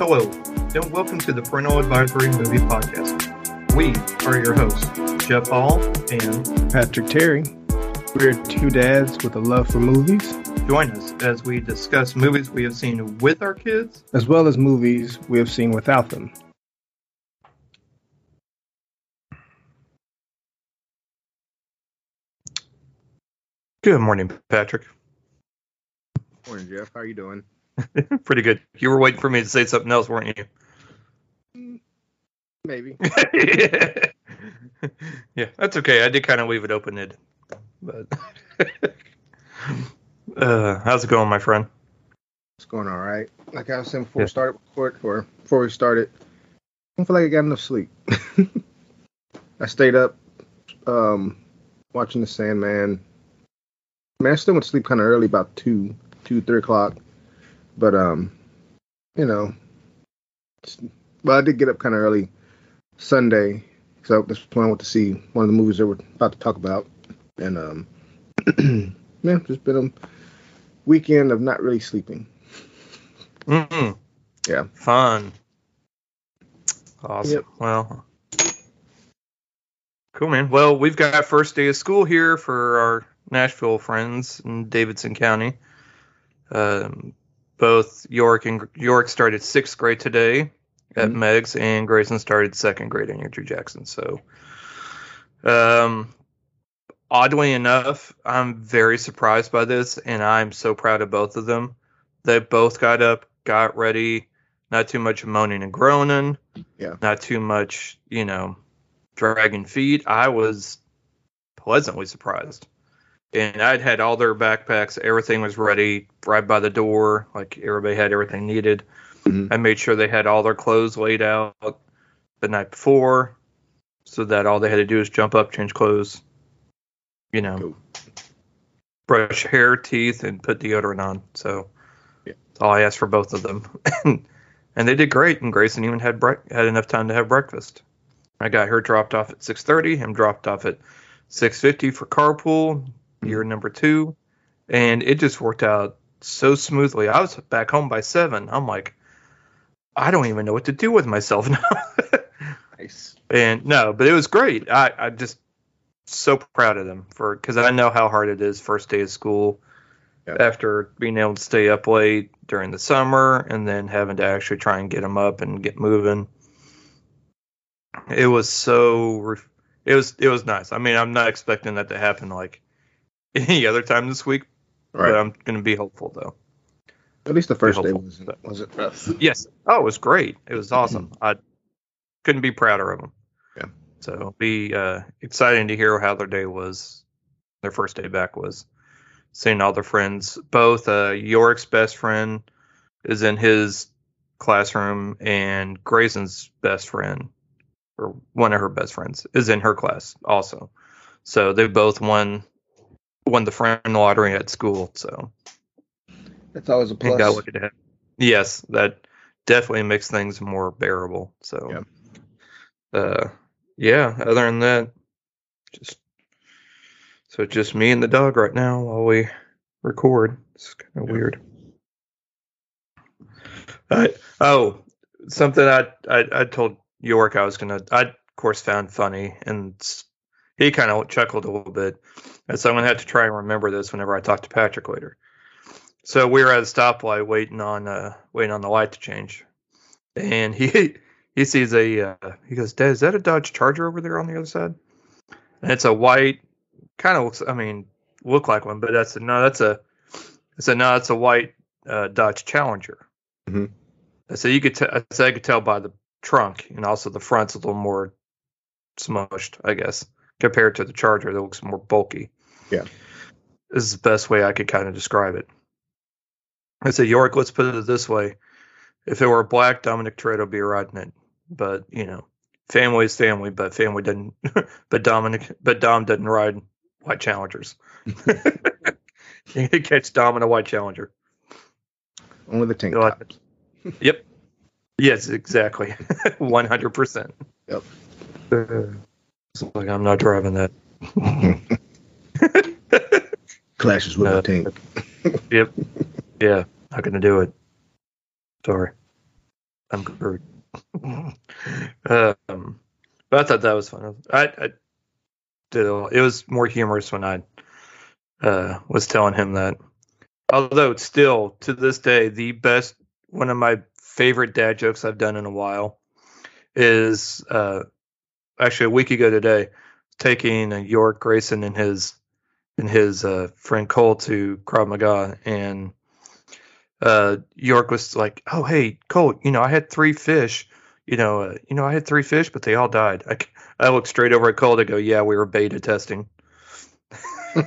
Hello, and welcome to the Parental Advisory Movie Podcast. We are your hosts, Jeff Hall and Patrick Terry. We're two dads with a love for movies, join us as we discuss movies we have seen with our kids, as well as movies we have seen without them. Good morning, Patrick. Morning, Jeff. How are you doing? Pretty good. You were waiting for me to say something else, weren't you? Maybe. yeah, that's okay. I did kind of leave it open ended. But uh, how's it going, my friend? It's going all right. Like I was saying before yeah. we started record, or before we started, I don't feel like I got enough sleep. I stayed up um, watching The Sandman. Man, I still went to sleep kind of early, about two, two, three o'clock. But um, you know, well, I did get up kind of early Sunday because I was planning to see one of the movies that we're about to talk about, and um, yeah, just been a weekend of not really sleeping. Mm-hmm. Yeah, fun. Awesome. Yep. Well, cool, man. Well, we've got first day of school here for our Nashville friends in Davidson County. Um, both York and York started sixth grade today at mm-hmm. Meigs, and Grayson started second grade at Andrew Jackson. So, um, oddly enough, I'm very surprised by this, and I'm so proud of both of them. They both got up, got ready, not too much moaning and groaning, yeah, not too much, you know, dragging feet. I was pleasantly surprised and I'd had all their backpacks. Everything was ready right by the door. Like everybody had everything needed. Mm-hmm. I made sure they had all their clothes laid out the night before, so that all they had to do is jump up, change clothes, you know, cool. brush hair, teeth, and put deodorant on. So yeah. that's all I asked for both of them, and they did great. And Grayson even had bre- had enough time to have breakfast. I got her dropped off at 6:30. Him dropped off at 6:50 for carpool year mm-hmm. number two, and it just worked out so smoothly. I was back home by seven. I'm like, I don't even know what to do with myself now. nice. And no, but it was great. I I just so proud of them for because I know how hard it is first day of school after being able to stay up late during the summer and then having to actually try and get them up and get moving. It was so it was it was nice. I mean, I'm not expecting that to happen like any other time this week. Right. But I'm going to be hopeful though. At least the first day was was it rough? Yes. Oh, it was great. It was awesome. Mm-hmm. I couldn't be prouder of them. Yeah. So it'll be uh, exciting to hear how their day was. Their first day back was seeing all their friends. Both uh, York's best friend is in his classroom, and Grayson's best friend, or one of her best friends, is in her class also. So they both won won the friend lottery at school. So that's always a plus. Got to Yes, that definitely makes things more bearable. So, yeah. Uh, yeah. Other than that, just so just me and the dog right now while we record. It's kind of yeah. weird. I, oh, something I, I I told York I was gonna. I of course found funny, and he kind of chuckled a little bit. And so I'm going to have to try and remember this whenever I talk to Patrick later. So we were at a stoplight waiting on uh, waiting on the light to change, and he he sees a uh, he goes, "Dad, is that a Dodge Charger over there on the other side?" And it's a white, kind of looks. I mean, look like one, but that's a, no, that's a. I said no, it's a white uh, Dodge Challenger. Mm-hmm. So you could t- I said I could tell by the trunk, and also the front's a little more smushed, I guess, compared to the Charger that looks more bulky. Yeah. This is the best way I could kind of describe it. I said, York, let's put it this way. If it were black, Dominic Toretto would be riding it. But, you know, family is family, but family doesn't, but Dominic, but Dom doesn't ride white challengers. you catch Dom in a white challenger. Only the tank tops. yep. Yes, exactly. 100%. Yep. Uh, like, I'm not driving that. Clashes with no, tank. yep. Yeah, not gonna do it. Sorry. I'm Groot. um, but I thought that was fun. I, I did a, it was more humorous when I uh, was telling him that. Although it's still to this day the best, one of my favorite dad jokes I've done in a while is uh, actually a week ago today, taking York Grayson and his and his uh, friend Cole to Krav Maga, and uh, York was like, "Oh, hey, Cole, you know, I had three fish. You know, uh, you know, I had three fish, but they all died." I, I looked straight over at Cole to go, "Yeah, we were beta testing."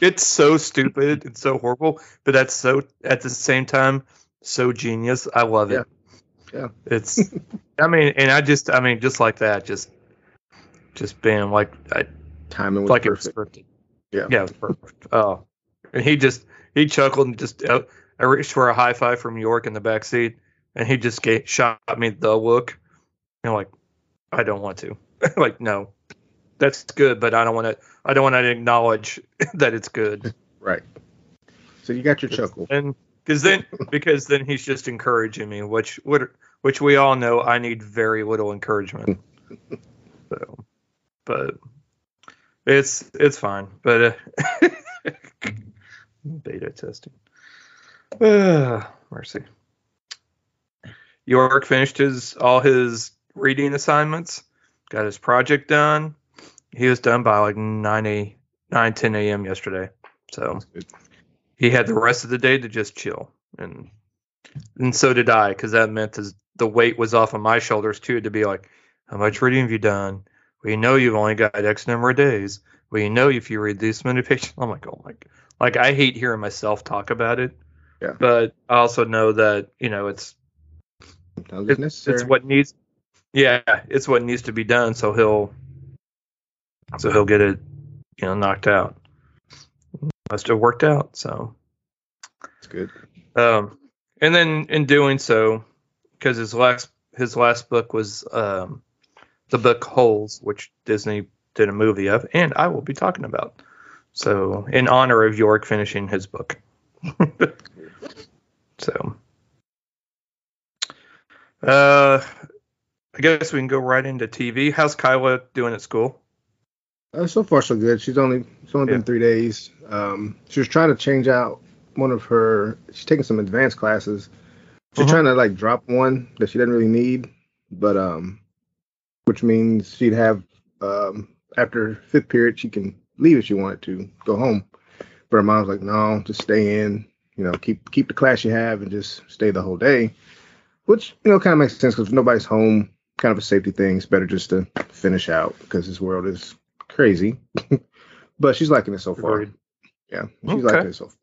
it's so stupid and so horrible, but that's so at the same time so genius. I love it. Yeah. It's I mean, and I just I mean just like that, just just being like I timing was like perfect. it was scripted. Yeah. Yeah, perfect. Oh. And he just he chuckled and just uh, I reached for a high five from York in the back seat and he just gave, shot me the look. And I'm like, I don't want to. like, no. That's good, but I don't want to I don't want to acknowledge that it's good. Right. So you got your chuckle. And because then because then he's just encouraging me, which would which we all know I need very little encouragement. so, but it's it's fine. But uh, beta testing. Uh, mercy. York finished his all his reading assignments, got his project done. He was done by like 9 a 9 10 a.m. yesterday. So Good. He had the rest of the day to just chill. And and so did I because that meant as the weight was off of my shoulders too to be like how much reading have you done? We know you've only got x number of days. We know if you read this many pages. I'm like oh my g- like I hate hearing myself talk about it. Yeah. but I also know that you know it's it's it's what needs yeah it's what needs to be done so he'll so he'll get it you know knocked out must have worked out so. It's good. um and then in doing so because his last his last book was um the book holes which disney did a movie of and i will be talking about. So in honor of york finishing his book. So. Uh i guess we can go right into tv how's kyla doing at school Uh, so far, so good. She's only it's only Yeah. been three days. Um, she was trying to change out one of her. She's taking some advanced classes. She's Mhm. trying to like drop one that she doesn't really need, but um, which means she'd have um after fifth period she can leave if she wanted to go home. But her mom's like, no, just stay in. You know, keep keep the class you have and just stay the whole day. Which you know kind of makes sense because nobody's home. Kind of a safety thing. It's better just to finish out because this world is crazy. but she's liking it so far. Yeah, she's Okay. liking it so far.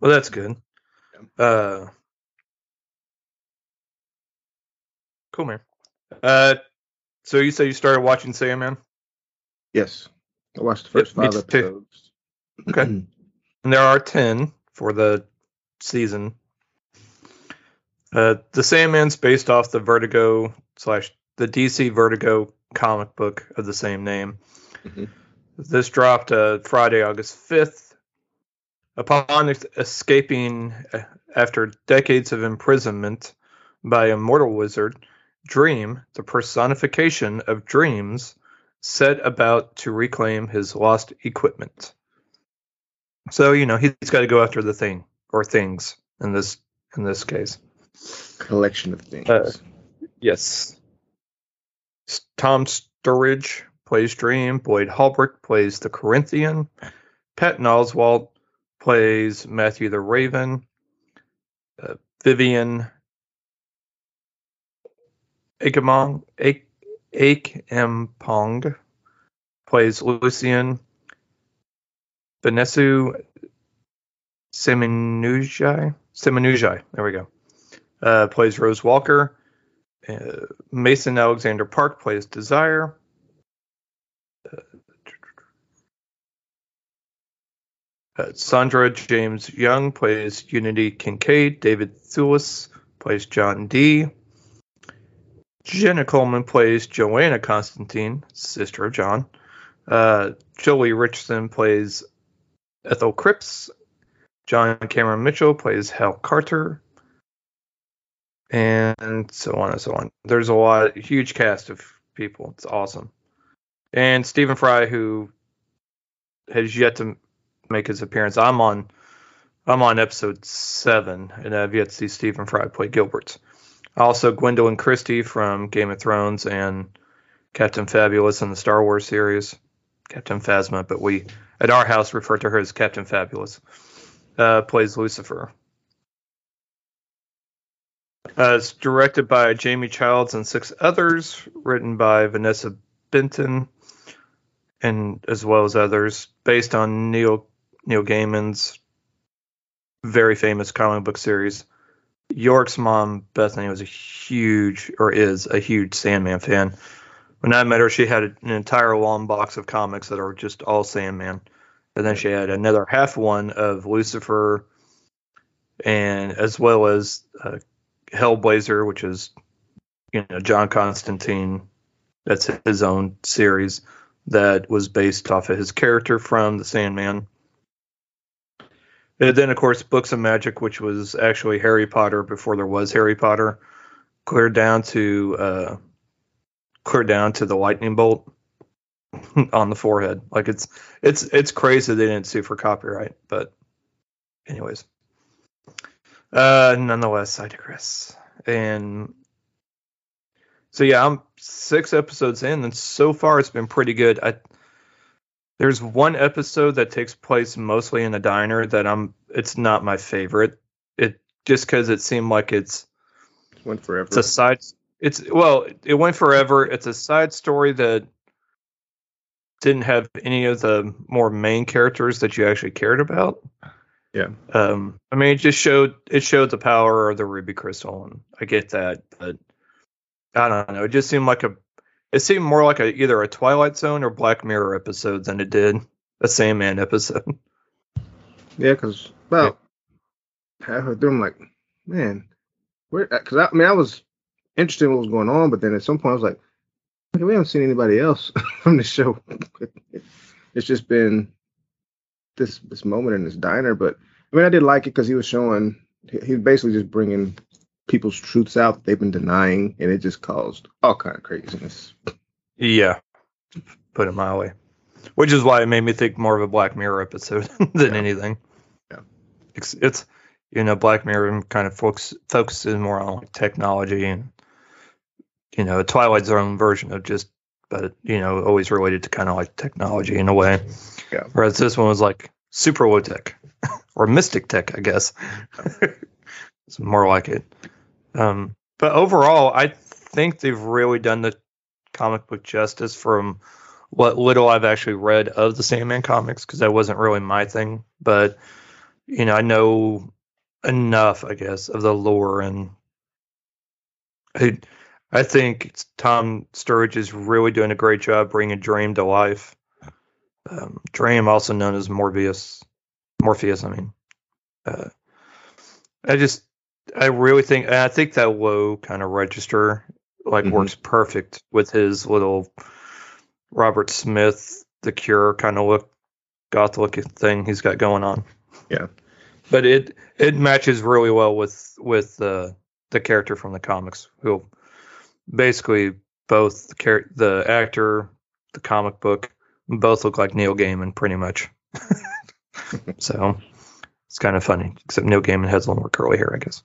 well that's good uh cool man uh so you say you started watching sandman Yes, I watched the first Yep, five too. episodes. Okay. and there are 10 for the season. Uh, the Sandman's based off the Vertigo slash the DC Vertigo comic book of the same name. Mhm. This dropped uh, Friday, August 5th. Upon es- escaping uh, after decades of imprisonment by a mortal wizard, Dream, the personification of dreams, set about to reclaim his lost equipment. So you know he's got to go after the thing or things in this in this case. Collection of things. Uh, Yes. Tom Sturridge plays Dream. Boyd Holbrook plays the Corinthian. Patton Oswalt plays Matthew the Raven. Uh, Vivian Akemong Akempong plays Lucienne. Vanesu Semenujai. Semenujai. There we go. Uh, plays Rose Walker. Uh, Mason Alexander Park plays Desire. Uh, Sandra James Young plays Unity Kincaid. David Thewlis plays John Dee Jenna Coleman plays Johanna Constantine, sister of John. Uh, Joely Richardson plays Ethel Cripps. John Cameron Mitchell plays Hal Carter, and so on and so on. There's a lot, huge cast of people. It's awesome. And Stephen Fry, who has yet to make his appearance. I'm on, I'm on episode seven, and I've yet to see Stephen Fry play Gilbert. Also, Gwendoline Christie from Game of Thrones and Captain Fabulous in the Star Wars series, Captain Phasma, but we at our house refer to her as Captain Fabulous. Uh, plays Lucifer. Uh, it's directed by Jamie Childs and six others, written by Vanessa Benton, and as well as others, based on Neil Neil Gaiman's very famous comic book series. York's mom, Bethany, was a huge, or is a huge Sandman fan. When I met her, she had an entire long box of comics that are just all Sandman. And then she had another half one of Lucifer, and as well as uh, Hellblazer, which is you know John Constantine. That's his own series that was based off of his character from the Sandman. And then, of course, Books of Magic, which was actually Harry Potter before there was Harry Potter, cleared down to uh, cleared down to the lightning bolt on the forehead. Like it's it's it's crazy they didn't sue for copyright, but anyways. Uh, nonetheless, I digress. And so yeah, I'm six episodes in, and so far it's been pretty good. I there's one episode that takes place mostly in a diner that I'm. It's not my favorite. It just because it seemed like it's went forever. It's a side. It's well, it went forever. It's a side story that didn't have any of the more main characters that you actually cared about. Yeah. Um, I mean, it just showed it showed the power of the ruby crystal, and I get that, but I don't know. It just seemed like a it seemed more like a either a Twilight Zone or Black Mirror episode than it did a Sandman episode. Yeah, because well, halfway through, I'm like, man, where? Because I, I mean, I was interested in what was going on, but then at some point, I was like, okay, we haven't seen anybody else from the show. it's just been this this moment in this diner, but I mean, I did like it because he was showing he was basically just bringing people's truths out that they've been denying, and it just caused all kind of craziness. Yeah, put it mildly. Which is why it made me think more of a Black Mirror episode than Yeah. anything. Yeah. It's, it's you know Black Mirror kind of focus, focuses more on like technology and you know Twilight Zone version of just but you know always related to kind of like technology in a way. Yeah. Whereas this one was like super low tech or mystic tech, I guess. it's more like it. Um, but overall, I think they've really done the comic book justice from what little I've actually read of the Sandman comics because that wasn't really my thing. But you know, I know enough, I guess, of the lore, and I, I think Tom Sturridge is really doing a great job bringing Dream to life. Um, Dream, also known as Morbius, Morpheus, I mean. Uh, I just, I really think, and I think that low kind of register like Mhm. works perfect with his little Robert Smith, The Cure kind of look, goth looking thing he's got going on. Yeah. But it it matches really well with with uh, the character from the comics, who basically both the char- the actor, the comic book, both look like Neil Gaiman pretty much. so it's kind of funny, except Neil Gaiman has a little more curly hair, I guess.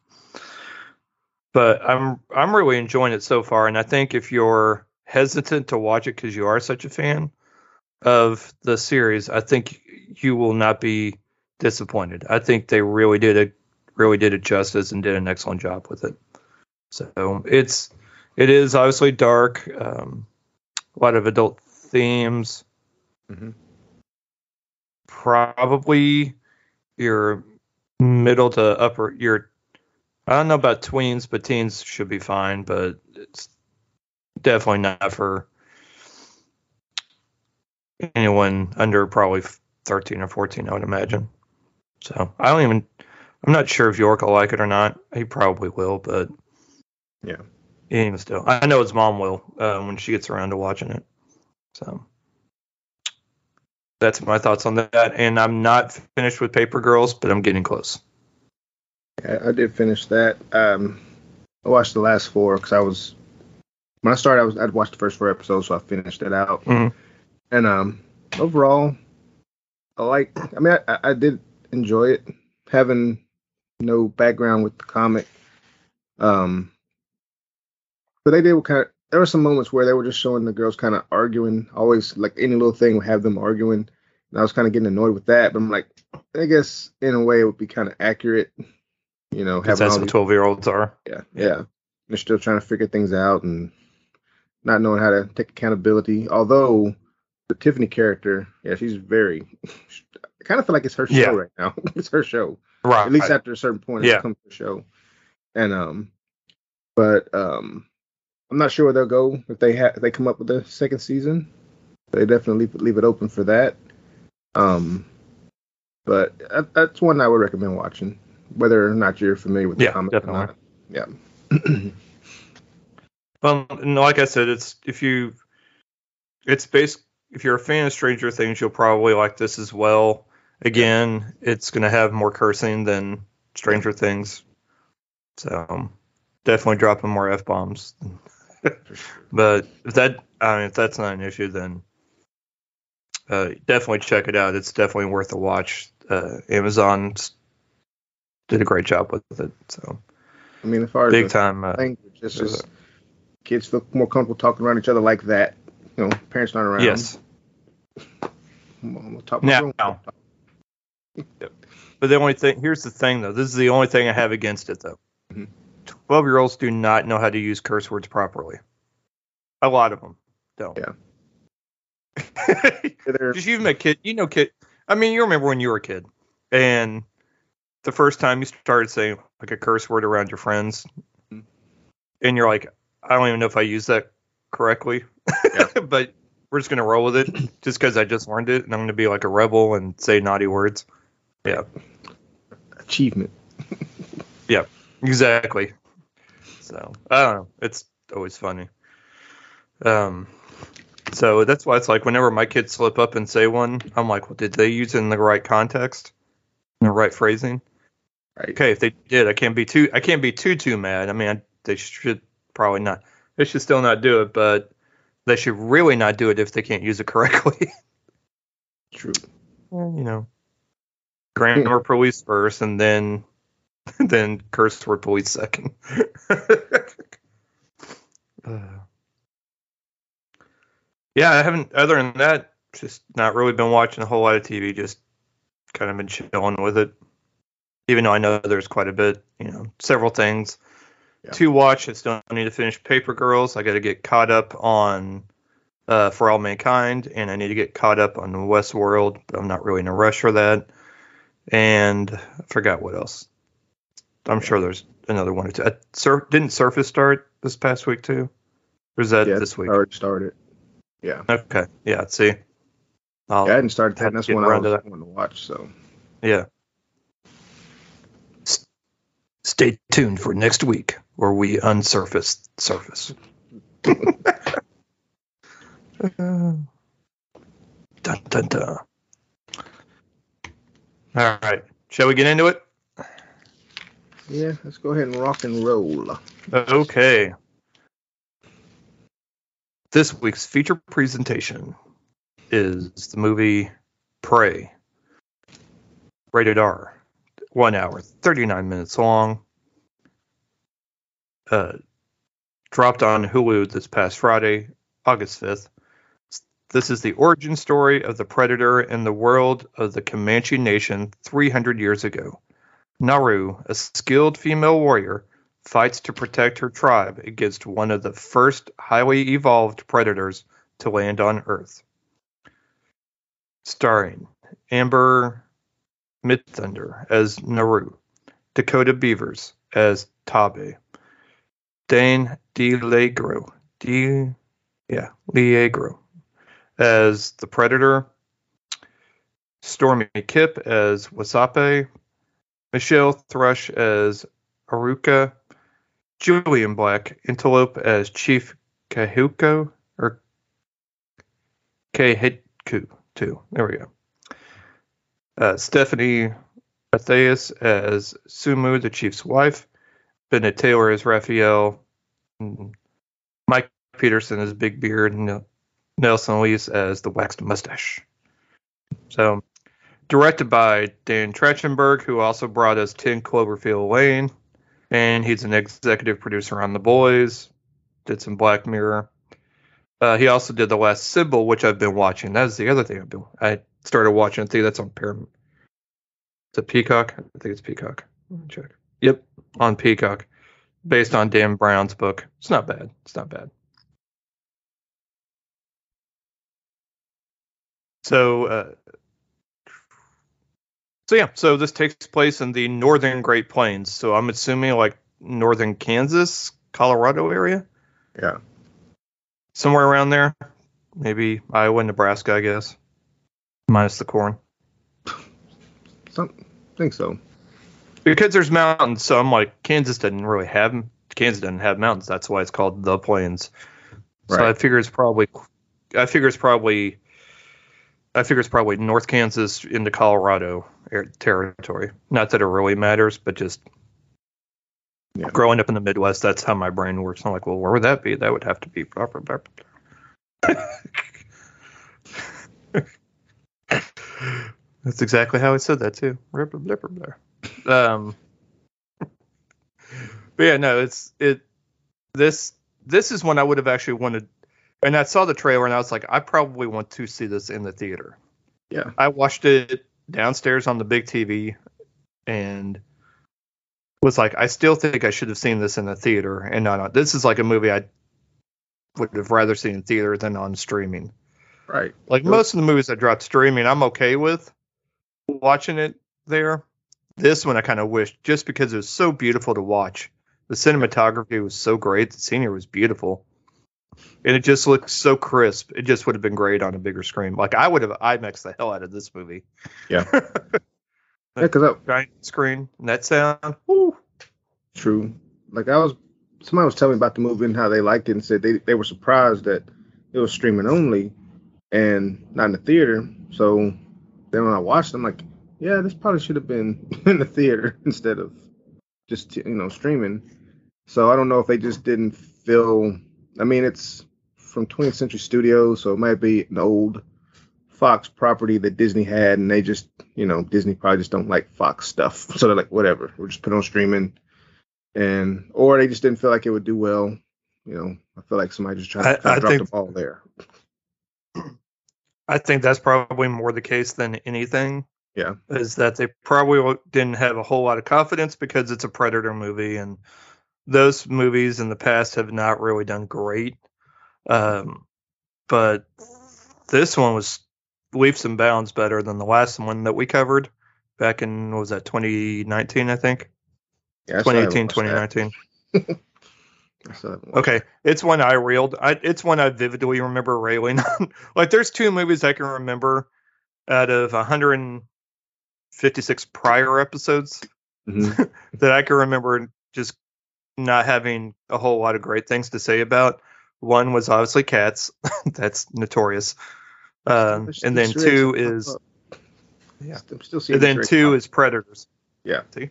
But I'm I'm really enjoying it so far, and I think if you're hesitant to watch it because you are such a fan of the series, I think you will not be disappointed. I think they really did it really did it justice and did an excellent job with it. So it's it is obviously dark, um, a lot of adult themes. Mhm. Probably your middle to upper your I don't know about tweens, but teens should be fine, but it's definitely not for anyone under probably 13 or 14, I would imagine. So I don't even, I'm not sure if York will like it or not. He probably will, but Yeah. even still, I know his mom will uh, when she gets around to watching it. So, that's my thoughts on that. And I'm not finished with Paper Girls, but I'm getting close. Yeah, I did finish that. Um, I watched the last four because I was when I started. I was I'd watched the first four episodes, so I finished it out. Mhm. And um, overall, I like. I mean, I, I did enjoy it. Having no background with the comic, um, but they did kind of. There were some moments where they were just showing the girls kind of arguing. Always like any little thing would have them arguing, and I was kind of getting annoyed with that. But I'm like, I guess in a way it would be kind of accurate. You know, having all what 12 year olds are. yeah, yeah. They're still trying to figure things out and not knowing how to take accountability. Although the Tiffany character, yeah, she's very. I kind of feel like it's her show Yeah. right now. it's her show, Right. at least after a certain point. Yeah. It's come to the show, and um, but um, I'm not sure where they'll go if they have if they come up with a second season. They definitely leave, leave it open for that. Um, but that, that's one I would recommend watching, whether or not you're familiar with the Yeah, comic definitely. or not. Yeah. Well, and like I said, it's if you, it's based. If you're a fan of Stranger Things, you'll probably like this as well. Again, it's going to have more cursing than Stranger Things, so definitely dropping more f bombs. but if that, I mean, if that's not an issue, then uh, definitely check it out. It's definitely worth a watch. Uh, Amazon did a great job with it, so I mean, as far as big time. Uh, language, it's there's just kids feel more comfortable talking around each other like that. You know, parents not around. yes. I'm, talk Now, own- But the only thing here's the thing though. This is the only thing I have against it though. Mhm. Twelve year olds do not know how to use curse words properly. A lot of them don't. Yeah. Just even a kid, you know, kid. I mean, you remember when you were a kid, and the first time you started saying like a curse word around your friends, Mhm. and you're like, I don't even know if I use that correctly, Yeah. but we're just gonna roll with it just because I just learned it, and I'm gonna be like a rebel and say naughty words. Yeah. achievement. Yeah, exactly. So I don't know. It's always funny. Um, so that's why it's like whenever my kids slip up and say one, I'm like, well, did they use it in the right context, in the right phrasing? Right. Okay, if they did, I can't be too. I can't be too too mad. I mean, I, they should probably not. They should still not do it, but they should really not do it if they can't use it correctly. True. Well, you know, grammar police first, and then then curse word police second. Uh, yeah, I haven't. Other than that, just not really been watching a whole lot of TV. Just kind of been chilling with it. Even though I know there's quite a bit, you know, several things Yeah. to watch. I still need to finish Paper Girls. I got to get caught up on uh, For All Mankind, and I need to get caught up on the Westworld, but I'm not really in a rush for that. And I forgot what else. I'm sure there's another one or two. Uh, Sur- didn't Surface start this past week too? Or is that yeah, this week? already started. Yeah. Okay. Yeah. See. I'll, yeah, I hadn't started that. That's one I was wanting to watch. So yeah. S- Stay tuned for next week where we unsurface surface. dun dun dun. All right. Shall we get into it? Yeah, let's go ahead and rock and roll. Okay. This week's feature presentation is the movie Prey. Rated R. One hour, 39 minutes long. Uh, dropped on Hulu this past Friday, August 5th. This is the origin story of the Predator in the world of the Comanche Nation 300 years ago. Naru, a skilled female warrior, fights to protect her tribe against one of the first highly evolved predators to land on Earth. Starring Amber Midthunder as Naru, Dakota Beavers as Tabe, Dane DeLagro, D, yeah, Liegro as the Predator, Stormee Kipp as Wasape, Michelle Thrush as Aruka, Julian Black Antelope as Chief Kahuko or Kahiku too. There we go. Uh, Stefany Mathias as Sumu, the chief's wife. Bennett Taylor as Raphael. Mike Paterson as Big Beard. And Nelson Leis as the waxed mustache. So, directed by Dan Trachtenberg, who also brought us 10 Cloverfield Lane. And he's an executive producer on The Boys. Did some Black Mirror. Uh, he also did The Lost Symbol, which I've been watching. That's the other thing I've been. I started watching. I think that's on Paramount. It's a Peacock. I think it's Peacock. Check. Yep, on Peacock, based on Dan Brown's book. It's not bad. It's not bad. So, uh, so yeah. So this takes place in the northern Great Plains. So I'm assuming like northern Kansas, Colorado area, Yeah. somewhere around there. Maybe Iowa, Nebraska, I guess, minus the corn. Some think so. because there's mountains. So I'm like, Kansas doesn't really have Kansas doesn't have mountains. That's why it's called the Plains. Right. So I figure it's probably, I figure it's probably, I figure it's probably North Kansas into Colorado territory. Not that it really matters, but just Yeah. growing up in the Midwest, that's how my brain works. I'm like, well, where would that be? That would have to be proper. That's exactly how I said that too. Um, but yeah, no, it's it. This this is one I would have actually wanted, and I saw the trailer and I was like, I probably want to see this in the theater. Yeah. I watched it downstairs on the big TV, and was like, I still think I should have seen this in the theater and not on. This is like a movie I would have rather seen in theater than on streaming. Right. Like most of the movies that dropped streaming, I'm okay with watching it there. This one I kind of wished just because it was so beautiful to watch. The cinematography was so great. The scenery was beautiful. And it just looks so crisp. It just would have been great on a bigger screen. Like I would have IMAX the hell out of this movie. Yeah. Yeah, because Giant screen, and that sound. Woo. true. Like I was, somebody was telling me about the movie and how they liked it and said they they were surprised that it was streaming only and not in the theater. So then when I watched, it, I'm like, yeah, this probably should have been in the theater instead of just you know streaming. So I don't know if they just didn't feel. I mean, it's from 20th Century Studios, so it might be an old Fox property that Disney had, and they just, you know, Disney probably just don't like Fox stuff, so they're like, whatever, we'll just put on streaming, and or they just didn't feel like it would do well. You know, I feel like somebody just tried I- to I drop think- the ball there. I think that's probably more the case than anything. Yeah. Is that they probably didn't have a whole lot of confidence because it's a Predator movie and those movies in the past have not really done great. Um, but this one was leaps and bounds better than the last one that we covered back in, what was that, 2019, I think? Yeah, I still haven't 2018, watched 2019. I still haven't watched Okay, it's one I reeled. I, it's one I vividly remember railing on. like, there's two movies I can remember out of 156 prior episodes. Mhm. that I can remember just not having a whole lot of great things to say about. One was obviously Cats. That's notorious. Um, and then two is, yeah. I'm still seeing. and then two is Predators. Yeah. See?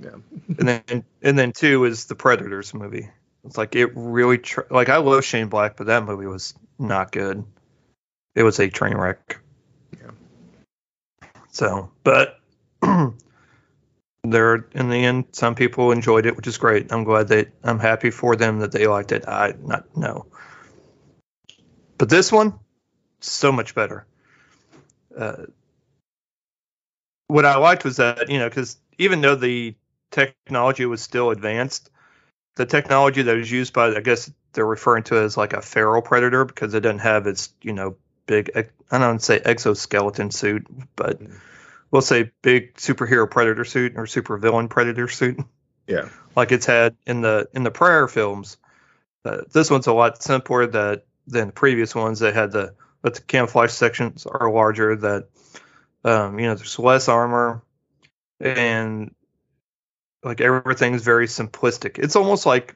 Yeah. and then and then two is the Predators movie. It's like it really tr- like I love Shane Black, but that movie was not good. It was a train wreck. Yeah. So, but there in the end, some people enjoyed it, which is great. I'm glad that I'm happy for them that they liked it. I not no. But this one, so much better. Uh, what I liked was that you know because even though the technology was still advanced, the technology that was used by I guess they're referring to it as like a feral predator because it doesn't have its you know big I don't say exoskeleton suit, but Mhm. We'll say big superhero predator suit or supervillain predator suit Yeah. like it's had in the in the prior films. Uh, this one's a lot simpler that than the previous ones. They had the but the camouflage sections are larger. That um, you know there's less armor and like everything's very simplistic. It's almost like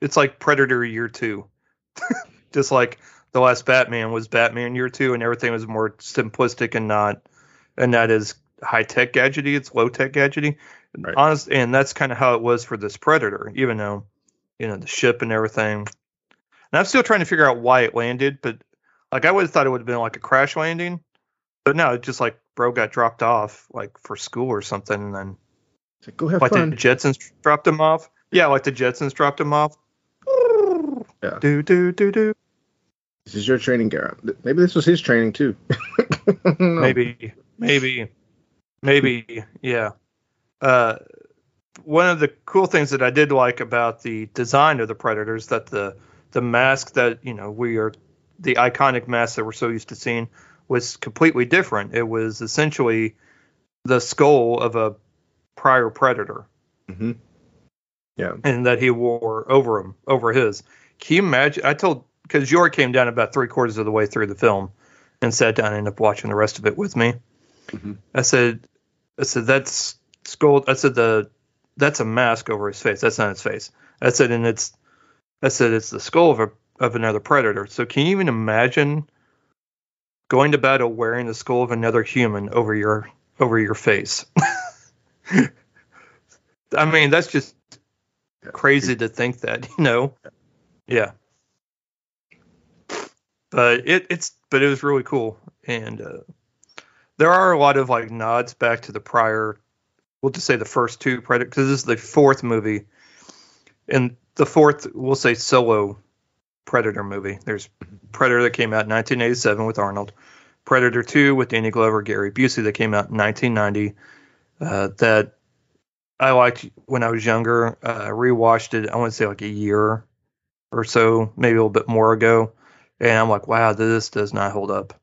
it's like Predator Year Two, just like the last Batman was Batman Year Two, and everything was more simplistic and not and that is high tech gadgety. It's low tech gadgety. Right. Honest, and that's kind of how it was for this Predator, even though you know the ship and everything. And I'm still trying to figure out why it landed, but like I would have thought it would have been like a crash landing, but no, it just like bro got dropped off like for school or something, and then It's like, go have like fun. the Jetsons dropped him off. Yeah, like the Jetsons dropped him off. Yeah. Do do do do. This is your training, Garrett. Maybe this was his training too. I. Maybe, maybe, maybe, yeah. Uh, one of the cool things that I did like about the design of the Predators that the the mask that you know we are the iconic mask that we're so used to seeing was completely different. It was essentially the skull of a prior Predator, hmm Yeah. and that he wore over him over his. Can you imagine? I told because York came down about three quarters of the way through the film and sat down and ended up watching the rest of it with me. Mhm. I said, I said that's skull. I said the that's a mask over his face. That's not his face. I said, and it's I said it's the skull of a of another predator. So can you even imagine going to battle wearing the skull of another human over your over your face? I mean, that's just crazy to think that, you know. Yeah. But it it's but it was really cool and uh there are a lot of like nods back to the prior we'll just say the first two predator because this is the fourth movie. And the fourth we'll say solo predator movie. There's predator that came out in 1987 with arnold. Predator 2 with danny glover gary busey that came out in 1990 uh, that i liked when i was younger. Uh, rewatched it i want to say like a year or so maybe a little bit more ago. And i'm like wow this does not hold up.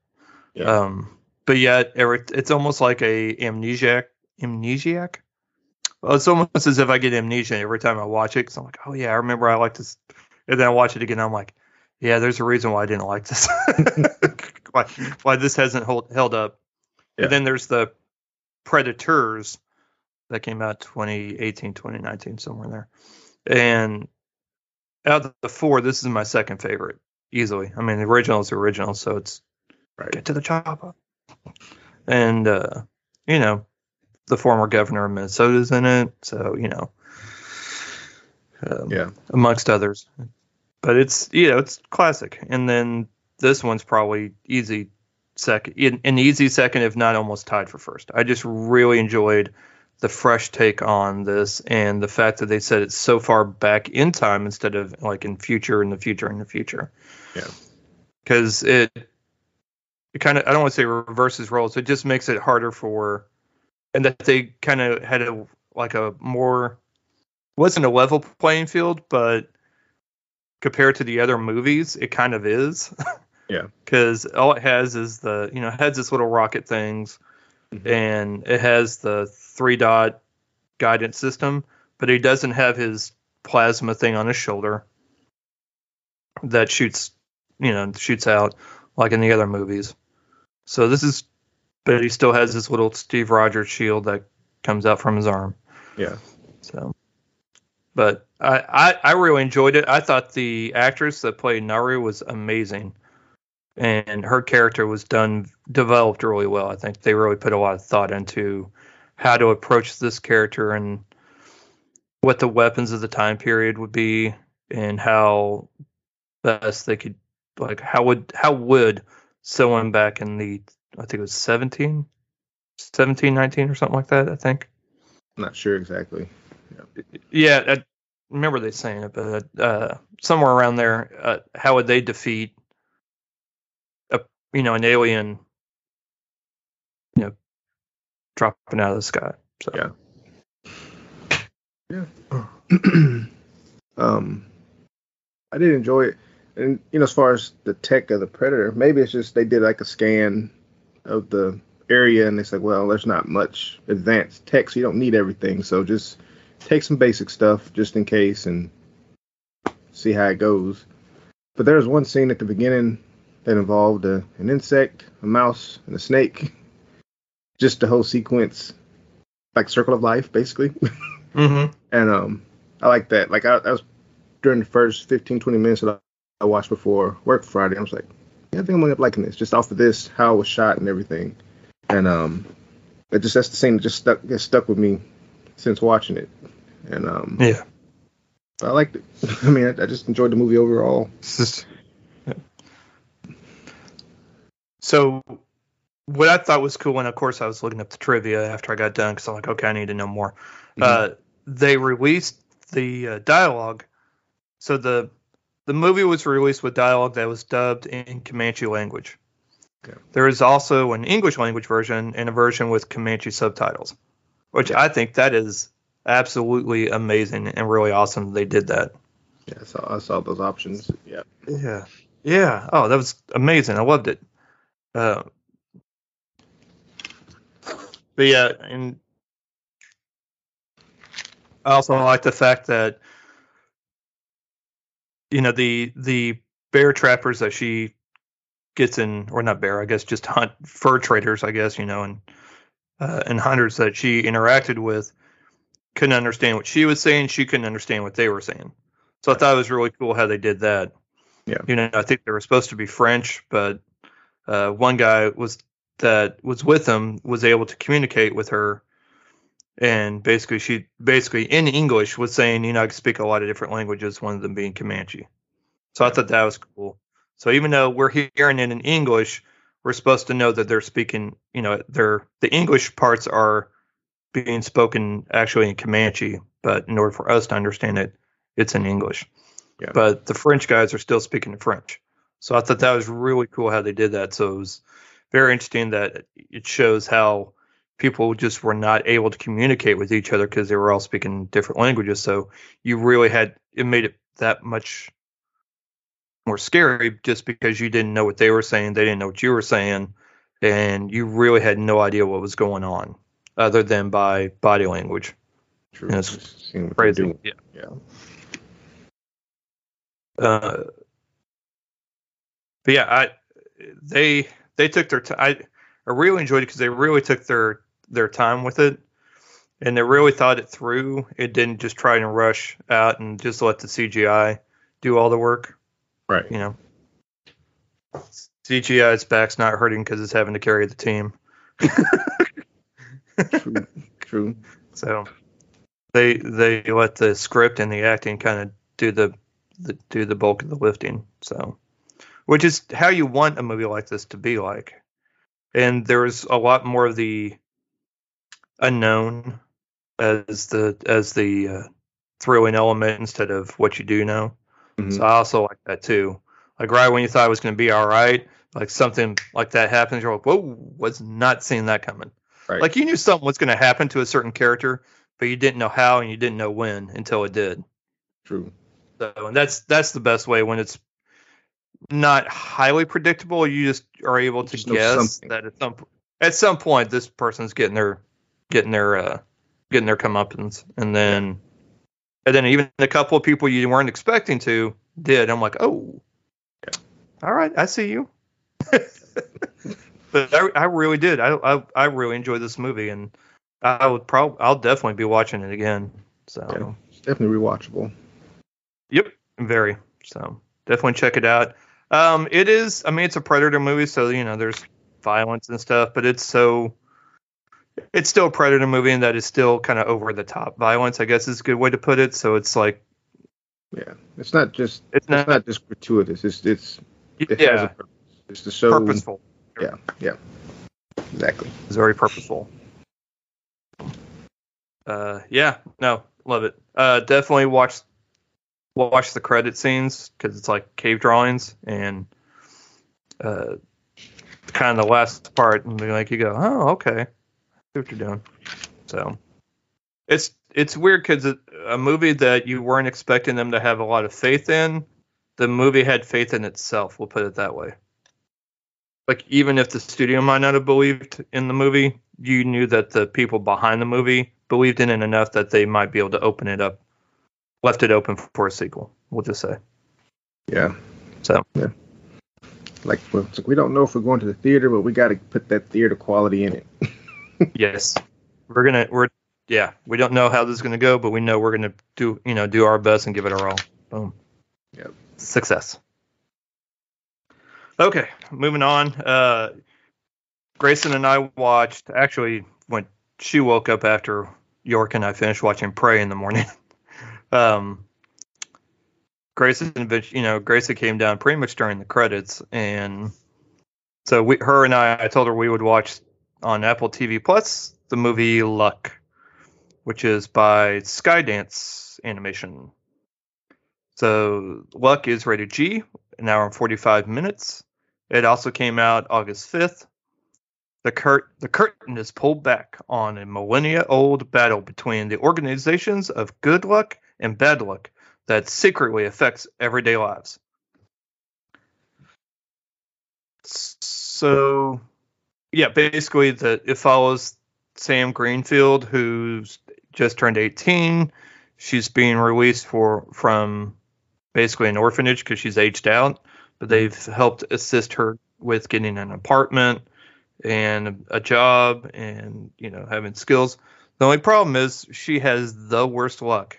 Yeah. um, but yet it's almost like a amnesiac. Amnesiac. Well, it's almost as if I get amnesia every time I watch it because I'm like, oh yeah, I remember I liked this, and then I watch it again. I'm like, yeah, there's a reason why I didn't like this. why, why this hasn't hold, held up. Yeah. And then there's the Predators that came out 2018, 2019, somewhere in there. And out of the four, this is my second favorite, easily. I mean, the original is the original, so it's Right. get to the chopper. And uh, you know, the former governor of Minnesota's in it, so you know, um, Yeah. amongst others. But it's you know it's classic. And then this one's probably easy second, an an easy second, if not almost tied for first. I just really enjoyed the fresh take on this and the fact that they said it's so far back in time instead of like in future in the future in the future. Yeah. Because it it kind of I don't want to say reverses roles. It just makes it harder for, and that they kind of had a like a more wasn't a level playing field, but compared to the other movies, it kind of is. Yeah. Because all it has is the you know it has this little rocket things, Mhm. and it has the three dot guidance system, but he doesn't have his plasma thing on his shoulder that shoots you know shoots out like in the other movies. So this is, but he still has this little Steve Rogers shield that comes out from his arm. Yeah. So, but I, I, I really enjoyed it. I thought the actress that played Naru was amazing, and her character was done developed really well. I think they really put a lot of thought into how to approach this character and what the weapons of the time period would be, and how best they could like how would how would someone back in the I think it was 17 17 19 or something like that I think I'm not sure exactly. yeah, I remember they saying it, but uh, somewhere around there, uh, how would they defeat a you know an alien, you know, dropping out of the sky? So Yeah. Yeah. um, I did enjoy it, and you know, as far as the tech of the predator, maybe it's just they did like a scan of the area, and they said, well, there's not much advanced tech, so you don't need everything. So just take some basic stuff just in case, and see how it goes. But there was one scene at the beginning that involved a, an insect, a mouse, and a snake. Just the whole sequence, like Circle of Life, basically. mm-hmm. and um i like that like I, I was during the first 15 20 minutes that i watched before work friday i was like yeah i think i'm gonna end up liking this just off of this how it was shot and everything and um It just that's the scene that just stuck gets stuck with me since watching it, and um, Yeah. I liked it. I mean, I, I just enjoyed the movie overall. Just- yeah. So, what I thought was cool, and of course I was looking up the trivia after I got done because I'm like, okay, I need to know more. Uh, they released the uh, dialogue. So the the movie was released with dialogue that was dubbed in Comanche language. Okay. There is also an English language version and a version with Comanche subtitles, which I think that is absolutely amazing and really awesome. They did that. Yeah, I saw I saw those options. Yeah, Yeah. Yeah. Oh, that was amazing. I loved it. Uh, but yeah, and I also like the fact that you know the the bear trappers that she gets in, or not bear, I guess, just hunt fur traders, I guess, you know, and uh, and hunters that she interacted with couldn't understand what she was saying. She couldn't understand what they were saying. So I thought it was really cool how they did that. Yeah. You know, I think they were supposed to be French, but uh, one guy was that was with them was able to communicate with her, and basically she basically in English was saying, you know, I can speak a lot of different languages, one of them being Comanche. So I thought that was cool. So even though we're hearing it in English, we're supposed to know that they're speaking, you know, they're the English parts are being spoken actually in Comanche, but in order for us to understand it, it's in English. Yeah. But the French guys are still speaking French. So I thought that was really cool how they did that. So it was very interesting that it shows how people just were not able to communicate with each other because they were all speaking different languages. So you really had it made it that much more scary just because you didn't know what they were saying, they didn't know what you were saying, and you really had no idea what was going on other than by body language. true. It's Just seeing what they're Crazy. Yeah. Yeah, Uh, but yeah, I they they took their time. I, I really enjoyed it because they really took their their time with it, and they really thought it through. It didn't just try and rush out and just let the CGI do all the work. right. You know, CGI's back's not hurting because it's having to carry the team. True. True. So they they let the script and the acting kind of do the, the do the bulk of the lifting. So which is how you want a movie like this to be like. And there's a lot more of the unknown as the as the uh, thrilling element instead of what you do know. Mhm. So I also like that too. Like right when you thought it was going to be all right, like something like that happens, you're like, "Whoa!" Was not seeing that coming. Right. Like you knew something was going to happen to a certain character, but you didn't know how and you didn't know when until it did. True. So, and that's that's the best way when it's not highly predictable. You just are able to Just guess that at some at some point this person's getting their getting their uh, getting their comeuppance, and then and then even a couple of people you weren't expecting to did. I'm like, oh, Yeah. all right, I see you. but I, I really did. I, I I really enjoyed this movie, and I would probably I'll definitely be watching it again. So. Yeah. It's definitely rewatchable. Yep, very. So definitely check it out. Um, it is. I mean, it's a Predator movie, so you know there's violence and stuff, but it's so. It's still a Predator movie, and that is still kind of over the top violence. I guess is a good way to put it. So it's like Yeah. It's not just it's it's not. not just gratuitous. It's it's it has a yeah, purpose. It's to show purposeful. Yeah. Yeah. Exactly. It's very purposeful. Uh, yeah, no, love it. Uh, definitely watch watch the credit scenes because it's like cave drawings and uh, kind of the last part and be like you go, oh, okay, what you're doing. So it's it's weird because it, a movie that you weren't expecting them to have a lot of faith in, the movie had faith in itself. We'll put it that way like even if the studio might not have believed in the movie, you knew that the people behind the movie believed in it enough that they might be able to open it up, left it open for a sequel. We'll just say. Yeah. So. Yeah. Like, well, like we don't know if we're going to the theater, but we got to put that theater quality in it. yes, we're gonna we're yeah we don't know how this is gonna go, but we know we're gonna do you know do our best and give it our all. Boom. Yep. Success. Okay, moving on. Uh, Grayson and I watched actually when she woke up after York and I finished watching Prey in the morning. um, Grayson, you know, Grayson came down pretty much during the credits, and so we, her and I, I told her we would watch on Apple TV Plus the movie Luck, which is by Skydance Animation. So Luck is rated G, an hour and 45 minutes. It also came out August 5th. The, cur- the curtain is pulled back on a millennia old battle between the organizations of good luck and bad luck that secretly affects everyday lives. So, yeah, basically, the, it follows Sam Greenfield, who's just turned 18. She's being released for from basically an orphanage because she's aged out, but they've helped assist her with getting an apartment and a job and you know having skills. The only problem is she has the worst luck.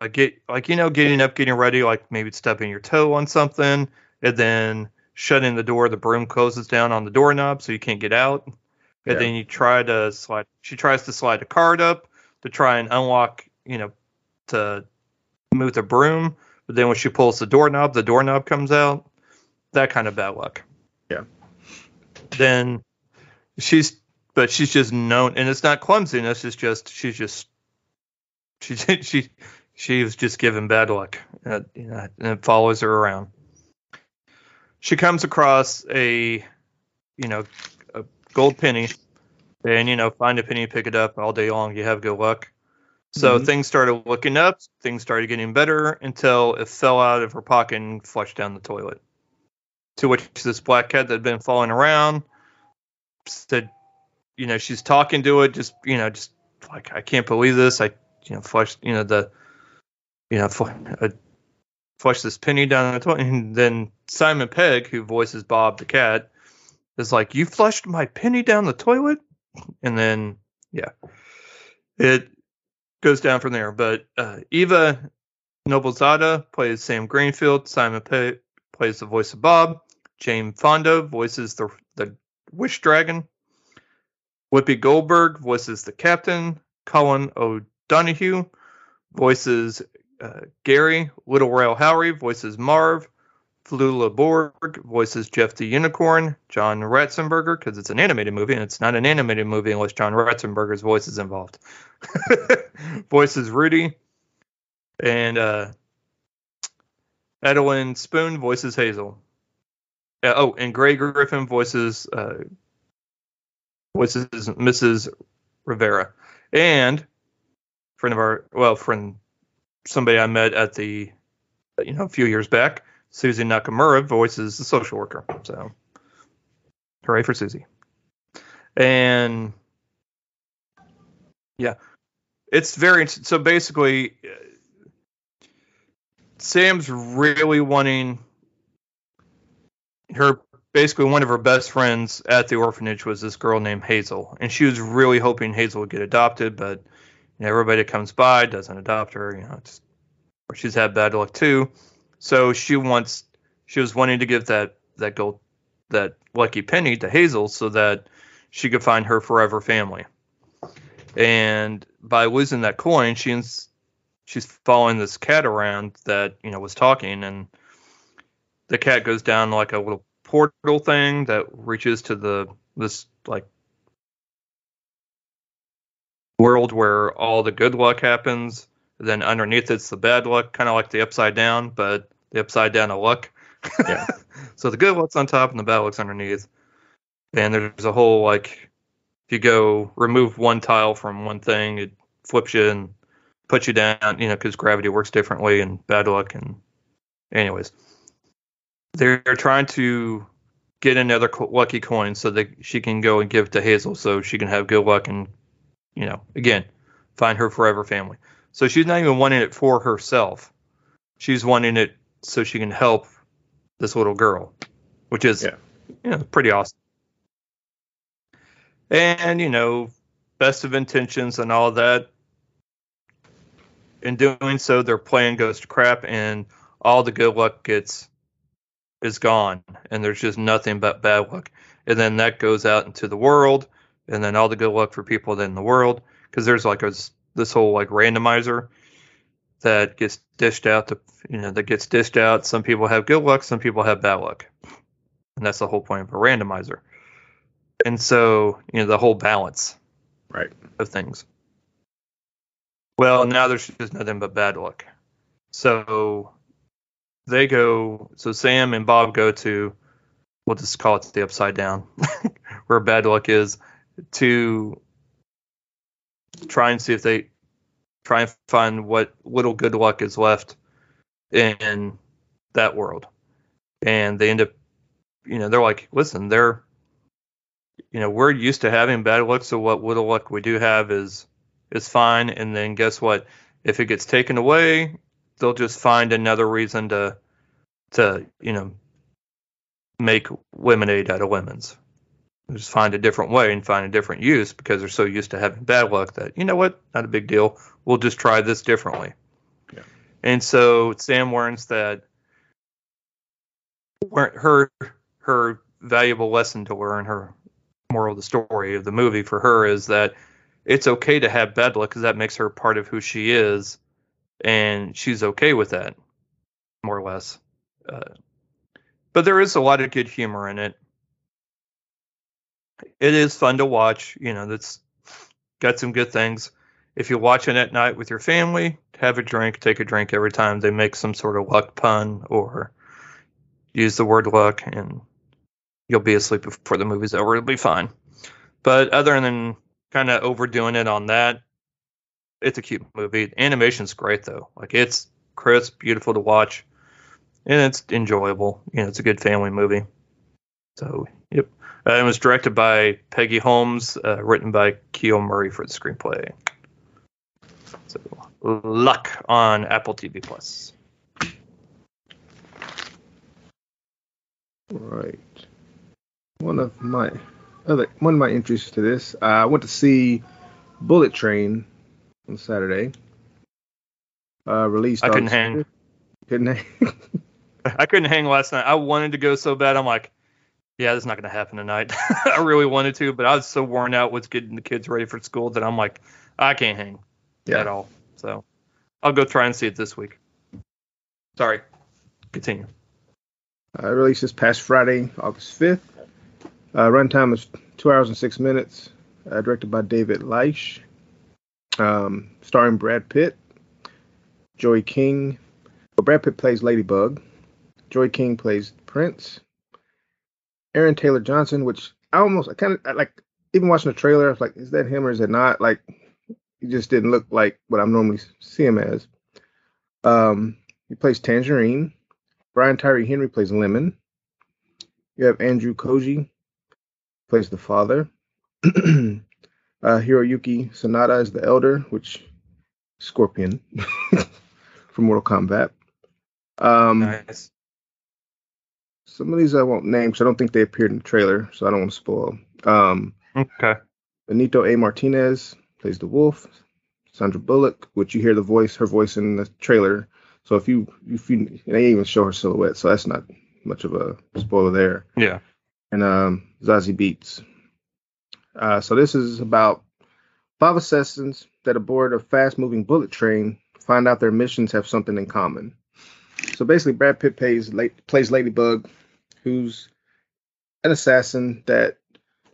Like get like you know getting up, getting ready, like maybe stepping your toe on something, and then shutting the door. The broom closes down on the doorknob, so you can't get out. And yeah. then you try to slide. She tries to slide a card up to try and unlock, you know, to move the broom. But then when she pulls the doorknob, the doorknob comes out. That kind of bad luck. Yeah. Then she's but she's just known and it's not clumsiness it's just she's just she she she was just given bad luck uh, you know, and it follows her around she comes across a you know a gold penny and you know find a penny pick it up all day long you have good luck so mm-hmm. things started looking up things started getting better until it fell out of her pocket and flushed down the toilet to which this black cat that had been following around said, you know, she's talking to it, just you know, just like I can't believe this. I you know flushed you know the you know fl- uh, flush this penny down the toilet, and then Simon Pegg, who voices Bob the cat, is like, "You flushed my penny down the toilet," and then yeah, it goes down from there. But uh, Eva Noblezada plays Sam Greenfield. Simon Pegg plays the voice of Bob. Jane Fonda voices the the Wish Dragon. Whoopi Goldberg voices the captain. Colin O'Donoghue voices uh, Gary. Lil Rel Howery voices Marv. Flula Borg voices Jeff the Unicorn. John Ratzenberger, because it's an animated movie, and it's not an animated movie unless John Ratzenberger's voice is involved. voices Rudy. And uh, Spoon voices Hazel. Uh, oh, and Grey Griffin voices uh, voices Mrs. Rivera, and friend of our well friend somebody I met at the you know a few years back, Suzy Nakamura voices the social worker. So hooray for Suzy! And yeah, it's very so basically. Uh, Sam's really wanting her basically one of her best friends at the orphanage was this girl named Hazel, and she was really hoping Hazel would get adopted, but know, everybody comes by doesn't adopt her. You know, or she's had bad luck too. So she wants, she was wanting to give that that gold, that lucky penny to Hazel so that she could find her forever family. And by losing that coin, she's she's following this cat around that you know was talking and the cat goes down like a little portal thing that reaches to the this like world where all the good luck happens. Then underneath it's the bad luck, kind of like the upside down, but the upside down of luck. Yeah. so the good luck's on top and the bad luck's underneath. And there's a whole like if you go remove one tile from one thing, it flips you and puts you down, you know, because gravity works differently and bad luck and anyways they're trying to get another lucky coin so that she can go and give to Hazel so she can have good luck and you know again find her forever family. So she's not even wanting it for herself. She's wanting it so she can help this little girl, which is yeah. you know pretty awesome. And you know, best of intentions and all that. In doing so, their plan goes to crap, and all the good luck gets is gone and there's just nothing but bad luck. And then that goes out into the world and then all the good luck for people in the world because there's like a, this whole like randomizer that gets dished out to you know that gets dished out. Some people have good luck, some people have bad luck, and that's the whole point of a randomizer. And so you know the whole balance, right, of things. Well, now there's just nothing but bad luck. So they go. So Sam and Bob go to. We'll just call it the upside down, where bad luck is, to try and see if they try and find what little good luck is left in that world. And they end up, you know, they're like, listen, they're, you know, we're used to having bad luck, so what little luck we do have is is fine. And then guess what? If it gets taken away, they'll just find another reason to to you know make lemonade out of lemons. Just find a different way and find a different use because they're so used to having bad luck that you know what, not a big deal. We'll just try this differently. Yeah. And so Sam learns that her her valuable lesson to learn, her moral of the story of the movie for her is that it's okay to have bad luck because that makes her part of who she is, and she's okay with that, more or less. Uh, but there is a lot of good humor in it. It is fun to watch. You know, that's got some good things. If you're watching at night with your family, have a drink, take a drink every time they make some sort of luck pun or use the word luck, and you'll be asleep before the movie's over. It'll be fine. But other than kind of overdoing it on that, it's a cute movie. Animation's great though. Like it's crisp, beautiful to watch and it's enjoyable. You know, it's a good family movie. So. Uh, it was directed by Peggy Holmes, uh, written by Kiel Murray for the screenplay. So, Luck on Apple TV Plus. Right. One of my other one of my entries to this, uh, I went to see Bullet Train on Saturday. Uh, released. I couldn't hang. Couldn't hang. I couldn't hang last night. I wanted to go so bad. I'm like, yeah, this is not going to happen tonight. I really wanted to, but I was so worn out with getting the kids ready for school that I'm like, I can't hang yeah. at all. So I'll go try and see it this week. Sorry. Continue. Uh, released this past Friday, August 5th. Uh, runtime is two hours and six minutes. Uh, directed by David Leitch. Um, starring Brad Pitt, Joey King. Well, Brad Pitt plays Ladybug. Joey King plays Prince. Aaron Taylor Johnson, which I almost I kind of like even watching the trailer, I was like, is that him or is it not? Like he just didn't look like what I normally see him as. Um, he plays Tangerine. Brian Tyree Henry plays Lemon. You have Andrew Koji plays the father. uh, Hiroyuki Sanada is the elder, which Scorpion from Mortal Kombat. Um, nice. Some of these I won't name because I don't think they appeared in the trailer, so I don't want to spoil. Um, okay. Benito A. Martinez plays the wolf. Sandra Bullock, which you hear the voice, her voice in the trailer. So if you if you they even show her silhouette, so that's not much of a spoiler there. Yeah. And um, Zazie Beetz. Uh, so this is about five assassins that aboard a fast-moving bullet train find out their missions have something in common. So basically, Brad Pitt plays, plays Ladybug, who's an assassin that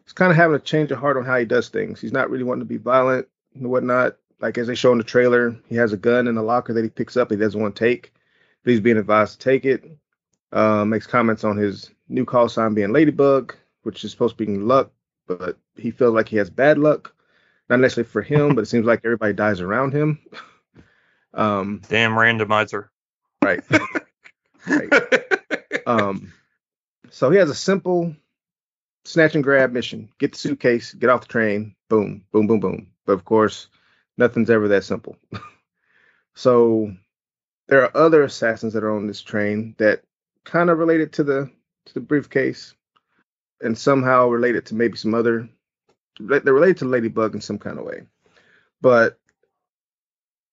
is kind of having a change of heart on how he does things. He's not really wanting to be violent and whatnot. Like as they show in the trailer, he has a gun in the locker that he picks up. He doesn't want to take, but he's being advised to take it. Uh, makes comments on his new call sign being Ladybug, which is supposed to be luck, but he feels like he has bad luck. Not necessarily for him, but it seems like everybody dies around him. um, Damn randomizer. Right. right. Um, so he has a simple snatch and grab mission: get the suitcase, get off the train, boom, boom, boom, boom. But of course, nothing's ever that simple. so there are other assassins that are on this train that kind of related to the to the briefcase, and somehow related to maybe some other. They're related to Ladybug in some kind of way, but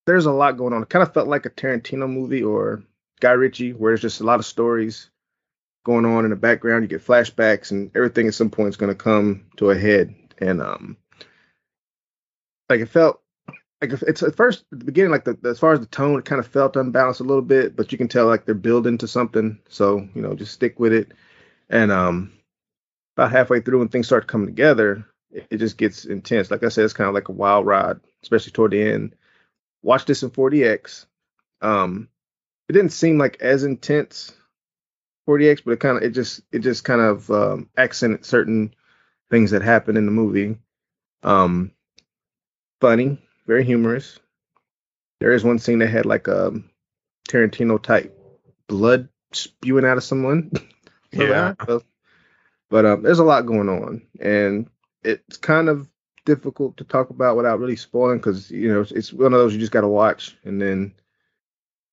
there's a lot going on. It kind of felt like a Tarantino movie or Guy Ritchie, where there's just a lot of stories going on in the background. You get flashbacks, and everything at some point is going to come to a head. and um, like it felt like it's at first at the beginning like the, as far as the tone it kind of felt unbalanced a little bit but you can tell like they're building to something so you know just stick with it and um about halfway through when things start coming together it, it just gets intense like i said it's kind of like a wild ride especially toward the end watch this in 4DX. um it didn't seem like as intense 4dx but it kind of it just it just kind of um accented certain things that happen in the movie um funny very humorous. There is one scene that had like a Tarantino type blood spewing out of someone. yeah. but um, there's a lot going on, and it's kind of difficult to talk about without really spoiling because you know it's one of those you just got to watch, and then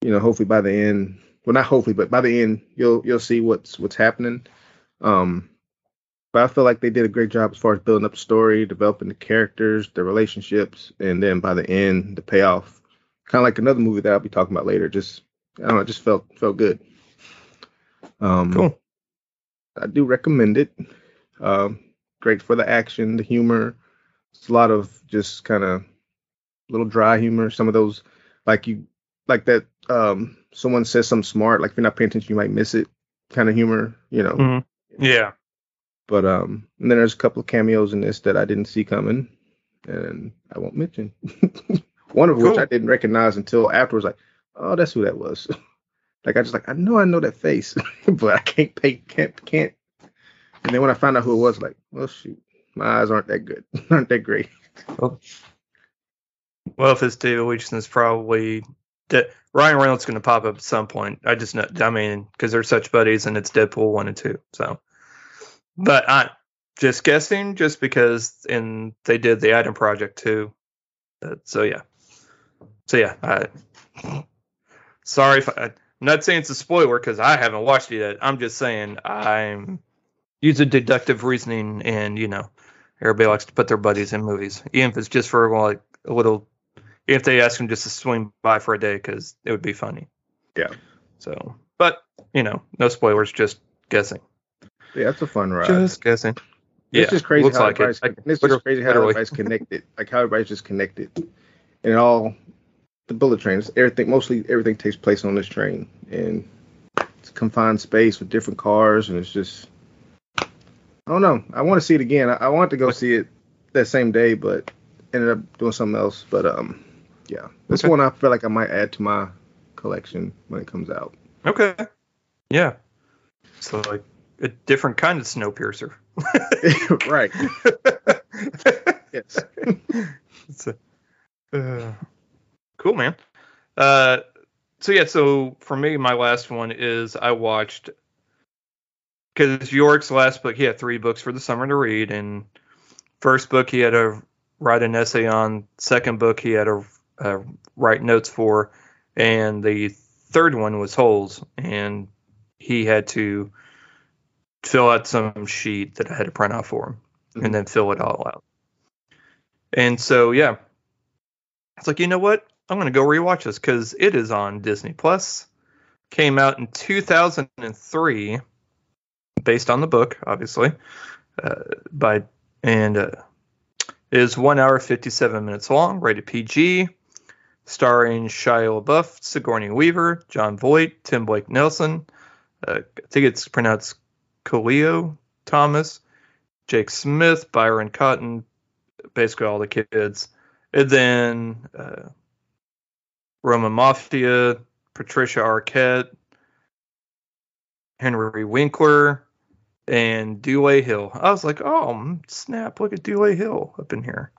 you know hopefully by the end, well not hopefully, but by the end you'll you'll see what's what's happening. Um, but I feel like they did a great job as far as building up the story, developing the characters, the relationships, and then by the end, the payoff. Kind of like another movie that I'll be talking about later. Just I don't know, just felt felt good. Um, cool. I do recommend it. Um, great for the action, the humor. It's a lot of just kind of little dry humor. Some of those, like you, like that. Um, someone says something smart, like if you're not paying attention, you might miss it. Kind of humor, you know. Mm-hmm. Yeah. But um, and then there's a couple of cameos in this that I didn't see coming, and I won't mention. One of cool. which I didn't recognize until afterwards. Like, oh, that's who that was. like I just like I know I know that face, but I can't pay can't can't. And then when I found out who it was, like, well, shoot, my eyes aren't that good, aren't that great. Well, well if it's David Leitch, it's probably De- Ryan Reynolds going to pop up at some point. I just know, I mean, because they're such buddies, and it's Deadpool one and two, so but I'm just guessing, just because and they did the Adam Project too. So yeah, so yeah. I, sorry if I, am not saying it's a spoiler because I haven't watched it yet. I'm just saying I'm using deductive reasoning, and you know, everybody likes to put their buddies in movies, even if it's just for like a little. If they ask them just to swing by for a day, because it would be funny. Yeah. So, but you know, no spoilers, just guessing. Yeah, that's a fun ride. Just guessing. Yeah, it's just crazy how like everybody's, it. it's just crazy how everybody's connected. Like how everybody's just connected. And all the bullet trains, everything mostly everything takes place on this train. And it's confined space with different cars and it's just I don't know. I want to see it again. I, I want to go see it that same day, but ended up doing something else. But um yeah. This okay. one I feel like I might add to my collection when it comes out. Okay. Yeah. So like a different kind of Snowpiercer. right. yes. A, uh, cool, man. Uh, so yeah, so for me, my last one is I watched because York's last book, he had three books for the summer to read, and first book he had to write an essay on. Second book he had to uh, write notes for, and the third one was holes, and he had to fill out some sheet that I had to print out for him, mm-hmm. and then fill it all out. And so, yeah, it's like you know what? I'm gonna go rewatch this because it is on Disney Plus. Came out in 2003, based on the book, obviously, uh, by and uh, is one hour 57 minutes long, rated PG, starring Shia LaBeouf, Sigourney Weaver, Jon Voight, Tim Blake Nelson. Uh, I think it's pronounced Kahlil Thomas, Jake Smith, Byron Cotton, basically all the kids. And then uh, Roman Mafia, Patricia Arquette, Henry Winkler, and Dule Hill. I was like, oh, snap, look at Dule Hill up in here.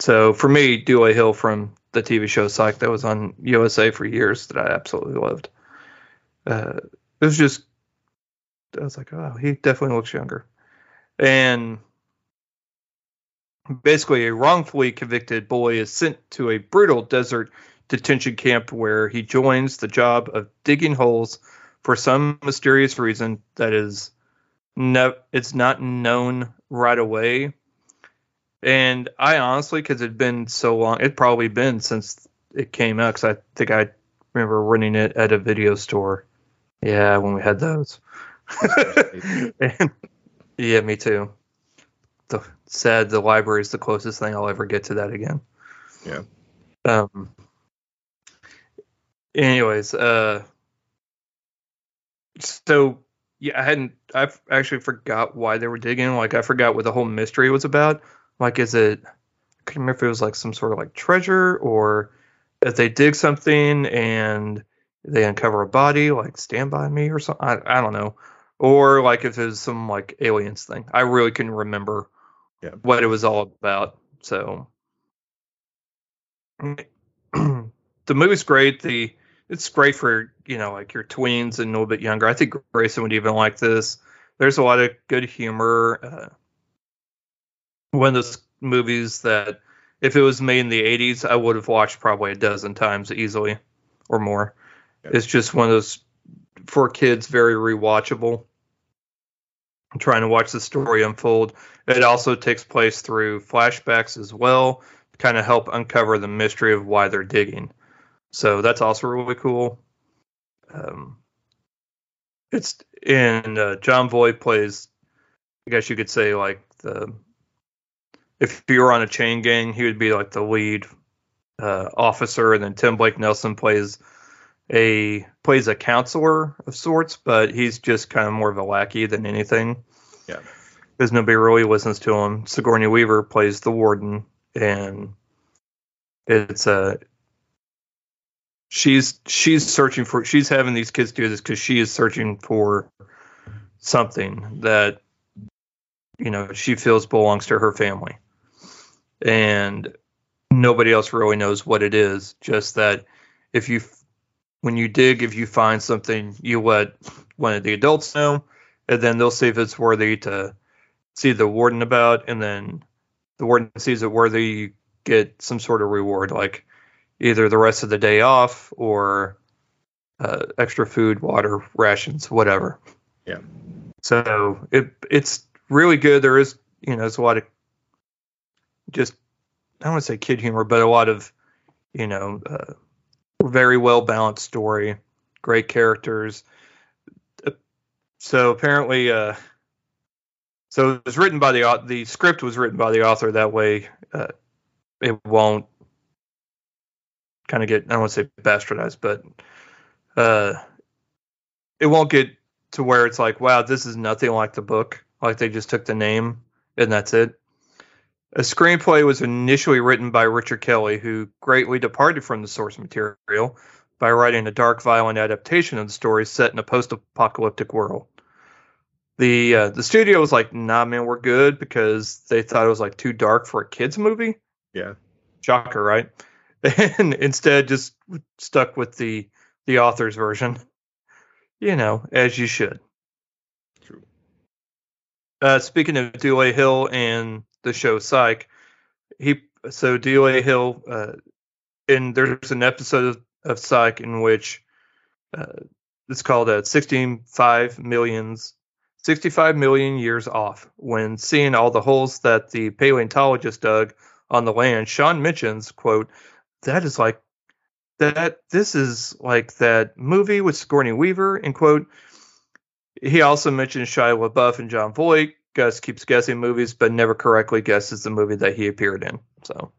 So for me, Dule Hill from the TV show Psych that was on USA for years that I absolutely loved. Uh, it was just I was like, oh, he definitely looks younger. And basically, a wrongfully convicted boy is sent to a brutal desert detention camp where he joins the job of digging holes for some mysterious reason that is no, it's not known right away. And I honestly, because it'd been so long, it'd probably been since it came out. Because I think I remember renting it at a video store. Yeah, when we had those. and, yeah, me too. the said the library is the closest thing I'll ever get to that again. Yeah. Um. Anyways, uh. So yeah, I hadn't. I actually forgot why they were digging. Like I forgot what the whole mystery was about. Like, is it? I can't remember if it was like some sort of like treasure or if they dig something and they uncover a body, like Stand by Me or something. I, I don't know. Or like if it was some like aliens thing. I really couldn't remember Yeah. what it was all about. So the movie's great. The it's great for you know like your tweens and a little bit younger. I think Grayson would even like this. There's a lot of good humor. Uh, one of those movies that if it was made in the 80s, I would have watched probably a dozen times easily or more. Yeah. It's just one of those for kids very rewatchable. I'm trying to watch the story unfold. It also takes place through flashbacks as well, to kind of help uncover the mystery of why they're digging. So that's also really cool. Um, it's and uh, Jon Voight plays, I guess you could say like the if you were on a chain gang, he would be like the lead uh, officer, and then Tim Blake Nelson plays a plays a counselor of sorts, but he's just kind of more of a lackey than anything. Yeah. because nobody really listens to him. Sigourney Weaver plays the warden, and it's a she's she's searching for she's having these kids do this because she is searching for something that you know she feels belongs to her family and nobody else really knows what it is. Just that if you when you dig if you find something you let one of the adults know and then they'll see if it's worthy to see the warden about and then the warden sees it worthy you get some sort of reward like either the rest of the day off or uh, extra food water rations whatever. Yeah. so it it's really good. There is you know there's a lot of just I don't want to say kid humor, but a lot of you know uh, very well balanced story, great characters. Uh, So apparently, uh, so it was written by the the script was written by the author. That way, uh, it won't kind of get I don't want to say bastardized, but uh, it won't get to where it's like, wow, this is nothing like the book. Like they just took the name and that's it. A screenplay was initially written by Richard Kelly, who greatly departed from the source material by writing a dark, violent adaptation of the story set in a post-apocalyptic world. The uh, the studio was like, "Nah, man, we're good," because they thought it was like too dark for a kids movie. Yeah. Shocker, right? And instead, just stuck with the the author's version. You know, as you should. True. Uh, speaking of Dule Hill and the show Psych, he so Dule Hill, uh, and there's an episode of, of Psych in which uh, it's called uh, 65 millions, 65 million years off. When seeing all the holes that the paleontologist dug on the land, Shawn mentions, "quote That is like that. This is like that movie with Sigourney Weaver." End quote. He also mentions Shia LaBeouf and Jon Voight. Gus keeps guessing movies, but never correctly guesses the movie that he appeared in. So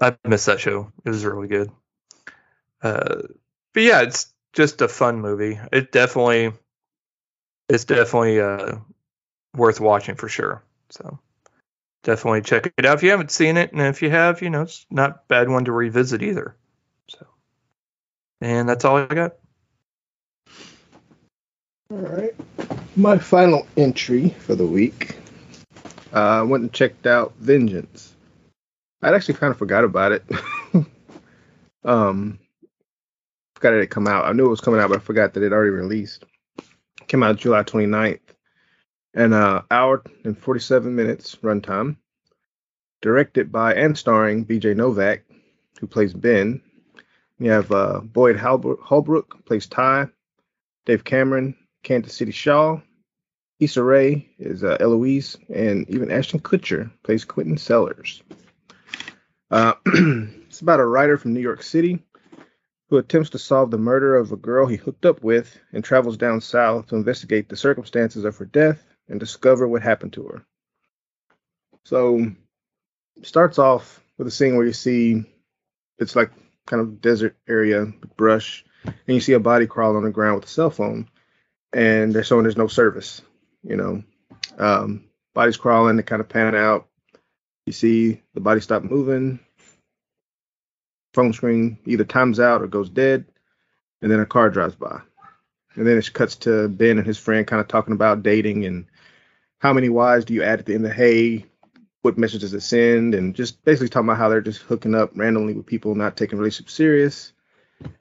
I missed that show. It was really good. Uh, but yeah, it's just a fun movie. It definitely, it's definitely uh, worth watching for sure. So definitely check it out if you haven't seen it, and if you have, you know, it's not bad one to revisit either. So, and that's all I got. All right. My final entry for the week. Uh, I went and checked out Vengeance. I'd actually kind of forgot about it. um, forgot it had come out. I knew it was coming out, but I forgot that it already released. Came out July 29th. And uh, hour and 47 minutes runtime. Directed by and starring B.J. Novak, who plays Ben. You have uh, Boyd Holbrook plays Ty. Dove Cameron, Kansas City Shaw. Issa Rae is uh, Eloise, and even Ashton Kutcher plays Quentin Sellers. Uh, it's about a writer from New York City who attempts to solve the murder of a girl he hooked up with and travels down south to investigate the circumstances of her death and discover what happened to her. So starts off with a scene where you see it's like kind of desert area brush, and you see a body crawl on the ground with a cell phone, and they're showing there's no service. You know, um, body's crawling, they kind of pan out. You see the body stop moving, phone screen either times out or goes dead, and then a car drives by. And then it cuts to Ben and his friend kind of talking about dating and how many Y's do you add at the end of hey, what message does it send, and just basically talking about how they're just hooking up randomly with people not taking relationship serious.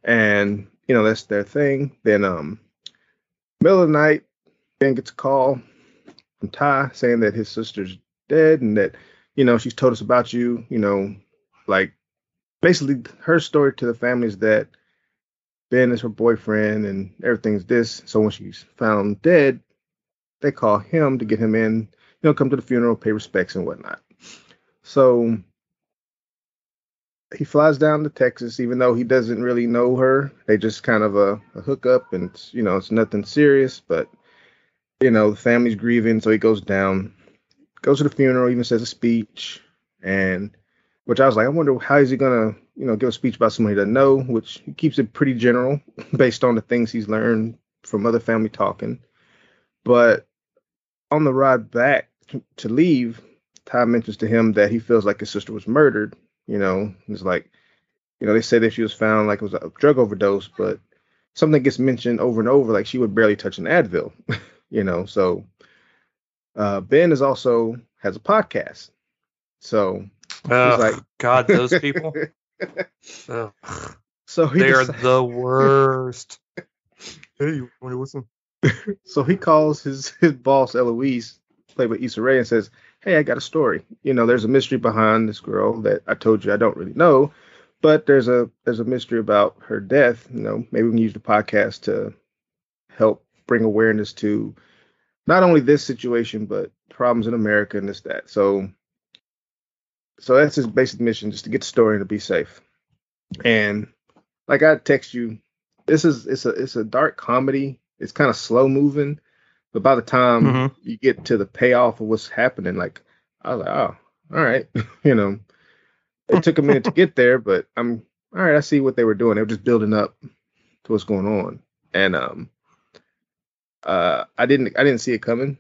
And, you know, that's their thing. Then um middle of the night, Ben gets a call from Ty saying that his sister's dead and that, you know, she's told us about you, you know, like basically her story to the family is that Ben is her boyfriend and everything's this. So when she's found dead, they call him to get him in, you know, come to the funeral, pay respects and whatnot. So he flies down to Texas, even though he doesn't really know her. They just kind of a, a hookup, and you know it's nothing serious. But you know the family's grieving, so he goes down, goes to the funeral, even says a speech, and which I was like, I wonder how is he gonna, you know, give a speech about somebody he doesn't know, which he keeps it pretty general based on the things he's learned from other family talking. But on the ride back to leave, Ty mentions to him that he feels like his sister was murdered. You know, it's like, you know, they say that she was found like it was a drug overdose, but something gets mentioned over and over, like she would barely touch an Advil. you know, so uh, Ben is also has a podcast. So Oh, like, God, those people. oh. So they decides, are the worst. hey, you want to listen? so he calls his his boss Eloise, played by Issa Rae, and says, "Hey, I got a story. You know, there's a mystery behind this girl that I told you I don't really know, but there's a there's a mystery about her death. You know, maybe we can use the podcast to help bring awareness to not only this situation but problems in America and this that. So so that's his basic mission, just to get the story and to be safe. And like I text you, this is it's a it's a dark comedy. It's kind of slow moving, but by the time mm-hmm. you get to the payoff of what's happening, like I was like, oh, all right, you know, it took a minute to get there, but I'm all right. I see what they were doing. They were just building up to what's going on, and um, uh, I didn't I didn't see it coming.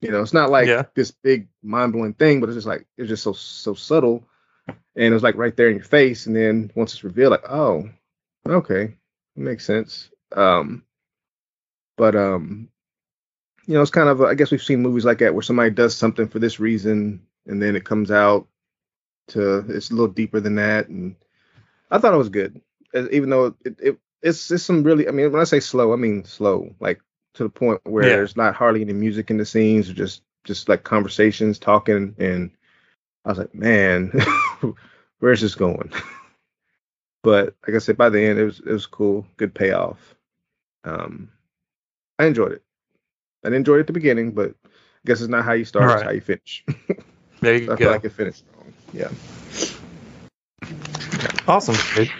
You know, it's not like yeah. this big mind blowing thing, but it's just like it's just so so subtle, and it was like right there in your face. And then once it's revealed, like, oh, okay, makes sense. Um, but um, you know, it's kind of I guess we've seen movies like that where somebody does something for this reason, and then it comes out to it's a little deeper than that. And I thought it was good, even though it, it it's it's some really. I mean, when I say slow, I mean slow, like to the point where yeah. there's not hardly any music in the scenes, or just just like conversations, talking, and I was like, man, where's this going? but like I said, by the end, it was it was cool, good payoff. Um, I enjoyed it. I enjoyed it at the beginning, but I guess it's not how you start; right. it's how you finish. there you so I go. feel like it finished wrong. Yeah. Awesome. Dude.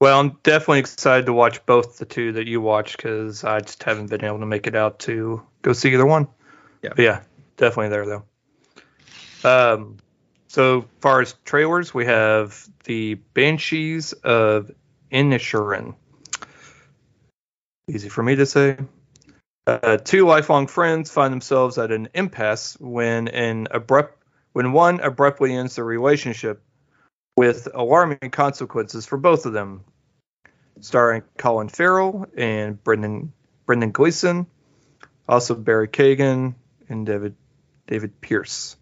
Well, I'm definitely excited to watch both the two that you watch because I just haven't been able to make it out to go see either one. Yeah. But yeah, definitely there though. Um, so far as trailers, we have the Banshees of Inisherin. Easy for me to say. Uh, two lifelong friends find themselves at an impasse when an abrupt when one abruptly ends their relationship with alarming consequences for both of them. Starring Colin Farrell and Brendan Brendan Gleeson, also Barry Keoghan and David David Pearse.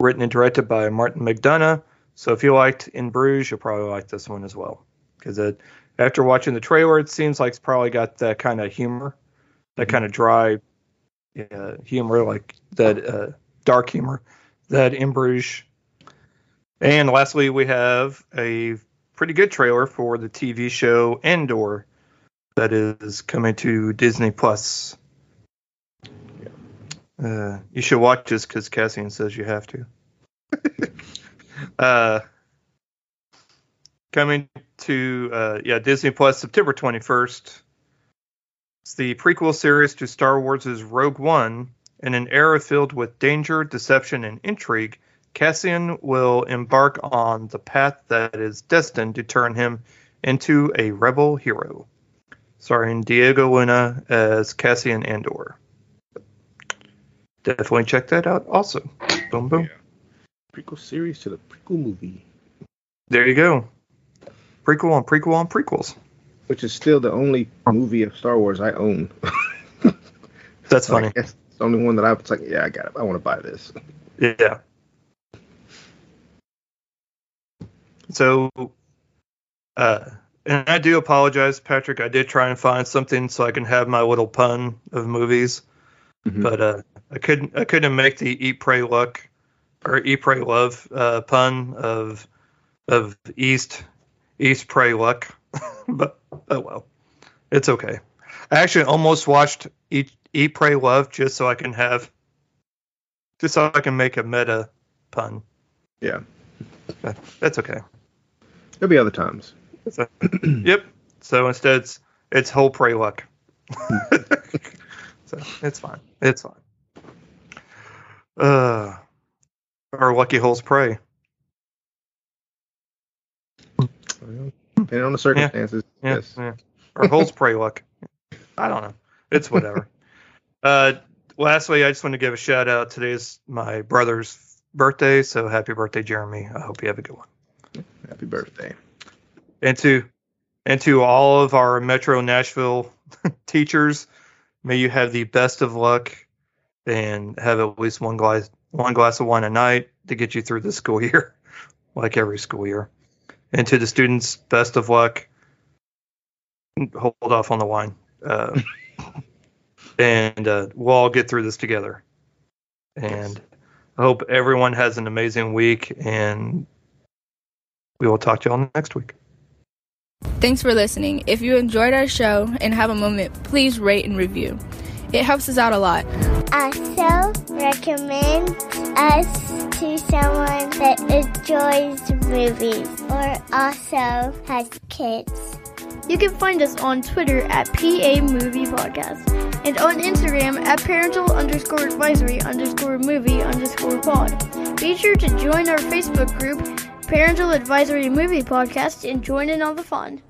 Written and directed by Martin McDonagh. So if you liked In Bruges, you'll probably like this one as well. Because after watching the trailer, it seems like it's probably got that kind of humor, that kind of dry uh, humor, like that uh, dark humor that In Bruges and lastly, we have a pretty good trailer for the TV show Andor that is coming to Disney Plus. Uh, you should watch this because Cassian says you have to. uh, coming to uh, yeah Disney Plus September 21st. It's the prequel series to Star Wars' Rogue One In an era filled with danger, deception, and intrigue, Cassian will embark on the path that is destined to turn him into a rebel hero. Starring Diego Luna as Cassian Andor. Definitely check that out also. Boom, boom. Yeah. Prequel series to the prequel movie. There you go. Prequel on prequel on prequels. Which is still the only movie of Star Wars I own. That's funny. Like, it's the only one that I was like, yeah, I got it. I want to buy this. Yeah. So, uh, and I do apologize, Patrick. I did try and find something so I can have my little pun of movies, mm-hmm. but uh, I couldn't. I couldn't make the eat, pray, luck or eat, pray, love uh, pun of of East East, pray, luck. but oh well, it's okay. I actually almost watched Eat, Eat, Pray, Love just so I can have, just so I can make a meta pun. Yeah, but that's okay. There'll be other times. So, yep. So instead, it's it's whole pray luck. so it's fine. It's fine. Uh, our lucky holes pray. Depending on the circumstances. Yeah, yes. Yeah. Or holds pray luck. I don't know. It's whatever. uh, lastly, I just want to give a shout out. Today is my brother's birthday, so happy birthday, Jeremy. I hope you have a good one. Happy birthday. And to and to all of our Metro Nashville teachers, may you have the best of luck and have at least one glass one glass of wine a night to get you through the school year, like every school year. And to the students, best of luck. Hold off on the wine, uh, and uh, we'll all get through this together. And I hope everyone has an amazing week, and we will talk to you all next week. Thanks for listening. If you enjoyed our show and have a moment, please rate and review. It helps us out a lot. Also, recommend us to someone that enjoys movies or also has kids. You can find us on Twitter at PA Movie Podcast and on Instagram at parental underscore advisory underscore movie underscore pod. Be sure to join our Facebook group, Parental Advisory Movie Podcast, and join in on the fun.